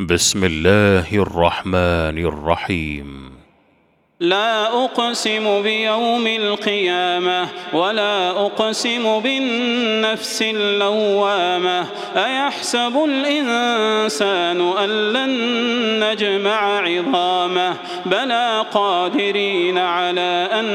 بسم الله الرحمن الرحيم. لا أقسم بيوم القيامة ولا أقسم بالنفس اللوامة. أيحسب الإنسان أن لن نجمع عظامه؟ بلى قادرين على أن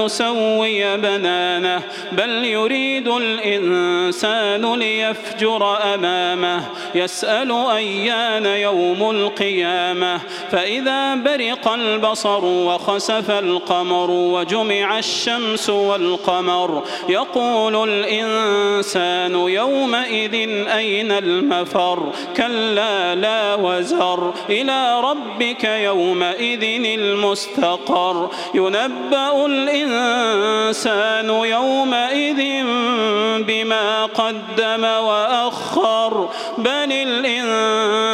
نسوي بنانه. بل يريد الإنسان ليفجر أمامه. يسأل أيان يوم القيامة. فإذا برق البصر وخسف القمر وجمع الشمس والقمر يقول الإنسان يومئذ أين المفر؟ كلا لا وزر. إلى ربك يومئذ المستقر. ينبأ الإنسان يومئذ بما قدم وأخر. بل الإنسان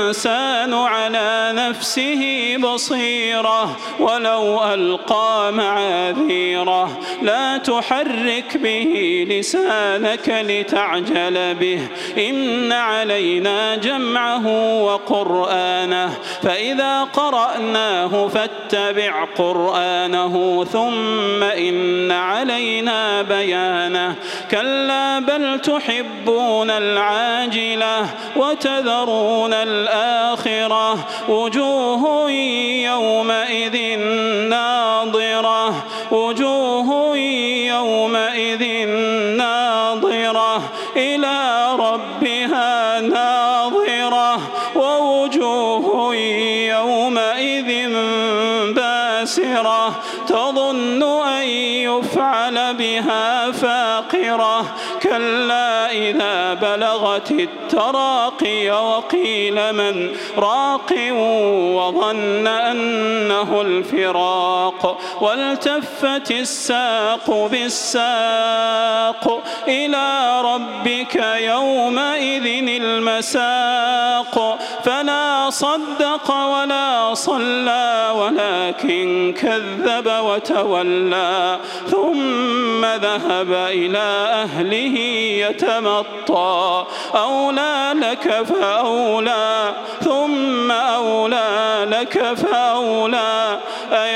على نفسه بصيرة ولو ألقى معاذيرة. لا تحرك به لسانك لتعجل به. إن علينا جمعه وقرآنه. فإذا قرأناه فاتبع قرآنه. ثم إن علينا بيانه. كلا بل تحبون العاجلة وتذرون الآخرة وجوه يومئذ ناظرة وجوه يومئذ ناظرة إلى ربها ناظرة ووجوه يومئذ باسرة تظن أن بها فاقرة كلا إذا بلغت التراقي وقيل من راق وظن أنه الفراق والتفت الساق بالساق إلى ربك يومئذ المساق فلا صدق ولا صلى ولكن كذب وتولى ثم ذهب إلى أهله يتمطى. أولى لك فأولى ثم أولى لك فأولى.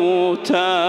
الموتى